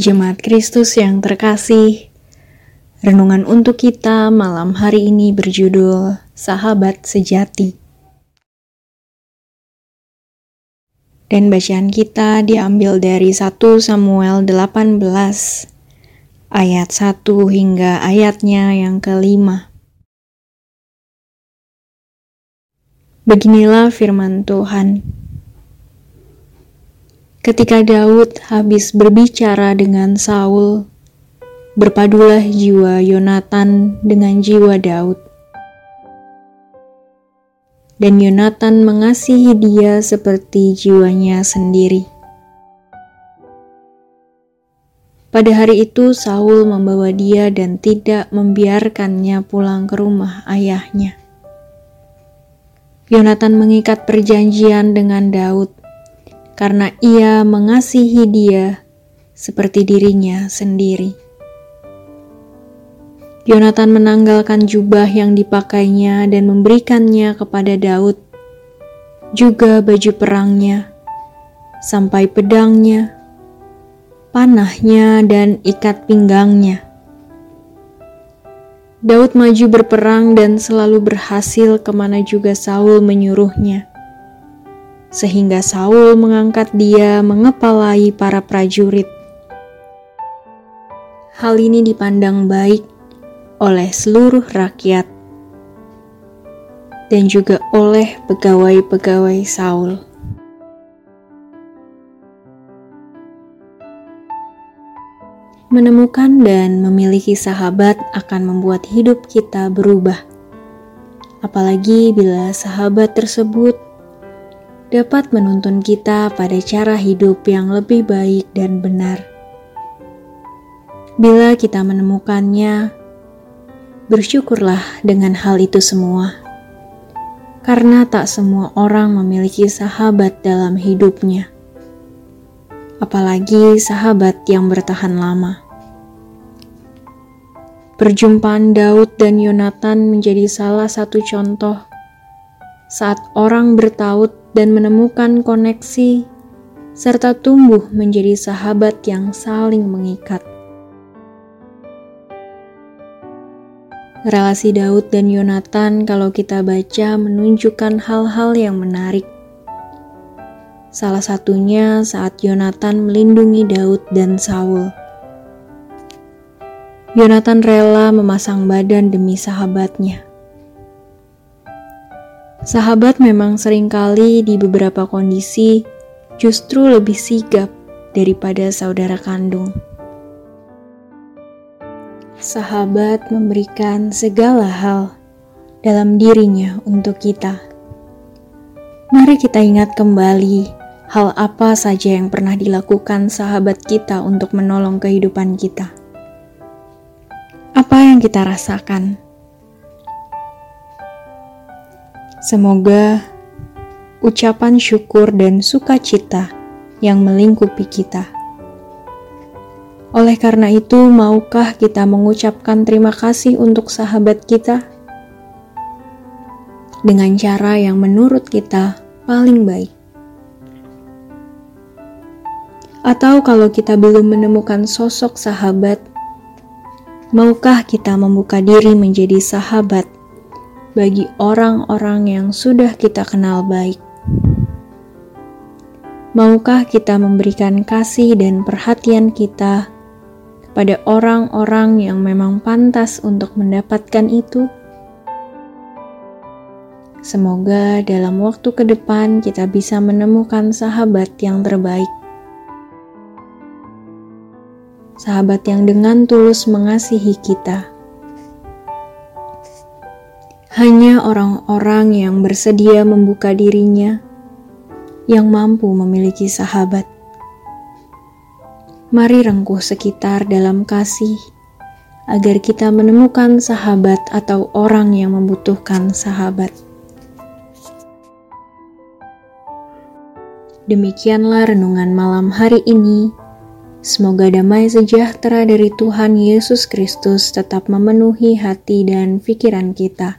Jemaat Kristus yang terkasih, renungan untuk kita malam hari ini berjudul Sahabat Sejati. Dan bacaan kita diambil dari 1 Samuel 18 ayat 1 hingga ayatnya yang kelima. Beginilah firman Tuhan. Ketika Daud habis berbicara dengan Saul, berpadulah jiwa Yonatan dengan jiwa Daud. Dan Yonatan mengasihi dia seperti jiwanya sendiri. Pada hari itu Saul membawa dia dan tidak membiarkannya pulang ke rumah ayahnya. Yonatan mengikat perjanjian dengan Daud karena ia mengasihi dia seperti dirinya sendiri. Yonatan menanggalkan jubah yang dipakainya dan memberikannya kepada Daud, juga baju perangnya, sampai pedangnya, panahnya, dan ikat pinggangnya. Daud maju berperang dan selalu berhasil ke mana juga Saul menyuruhnya sehingga Saul mengangkat dia mengepalai para prajurit. Hal ini dipandang baik oleh seluruh rakyat dan juga oleh pegawai-pegawai Saul. Menemukan dan memiliki sahabat akan membuat hidup kita berubah, apalagi bila sahabat tersebut dapat menuntun kita pada cara hidup yang lebih baik dan benar. Bila kita menemukannya, bersyukurlah dengan hal itu semua, karena tak semua orang memiliki sahabat dalam hidupnya, apalagi sahabat yang bertahan lama. Perjumpaan Daud dan Yonatan menjadi salah satu contoh saat orang bertaut dan menemukan koneksi, serta tumbuh menjadi sahabat yang saling mengikat. Relasi Daud dan Yonatan, kalau kita baca, menunjukkan hal-hal yang menarik. Salah satunya saat Yonatan melindungi Daud dan Saul. Yonatan rela memasang badan demi sahabatnya. Sahabat memang sering kali di beberapa kondisi justru lebih sigap daripada saudara kandung. Sahabat memberikan segala hal dalam dirinya untuk kita. Mari kita ingat kembali hal apa saja yang pernah dilakukan sahabat kita untuk menolong kehidupan kita. Apa yang kita rasakan? Semoga ucapan syukur dan sukacita yang melingkupi kita. Oleh karena itu, maukah kita mengucapkan terima kasih untuk sahabat kita dengan cara yang menurut kita paling baik? Atau kalau kita belum menemukan sosok sahabat, maukah kita membuka diri menjadi sahabat bagi orang-orang yang sudah kita kenal baik. Maukah kita memberikan kasih dan perhatian kita kepada orang-orang yang memang pantas untuk mendapatkan itu? Semoga dalam waktu ke depan kita bisa menemukan sahabat yang terbaik. Sahabat yang dengan tulus mengasihi kita hanya orang-orang yang bersedia membuka dirinya yang mampu memiliki sahabat. Mari rengkuh sekitar dalam kasih agar kita menemukan sahabat atau orang yang membutuhkan sahabat. Demikianlah renungan malam hari ini. Semoga damai sejahtera dari Tuhan Yesus Kristus tetap memenuhi hati dan pikiran kita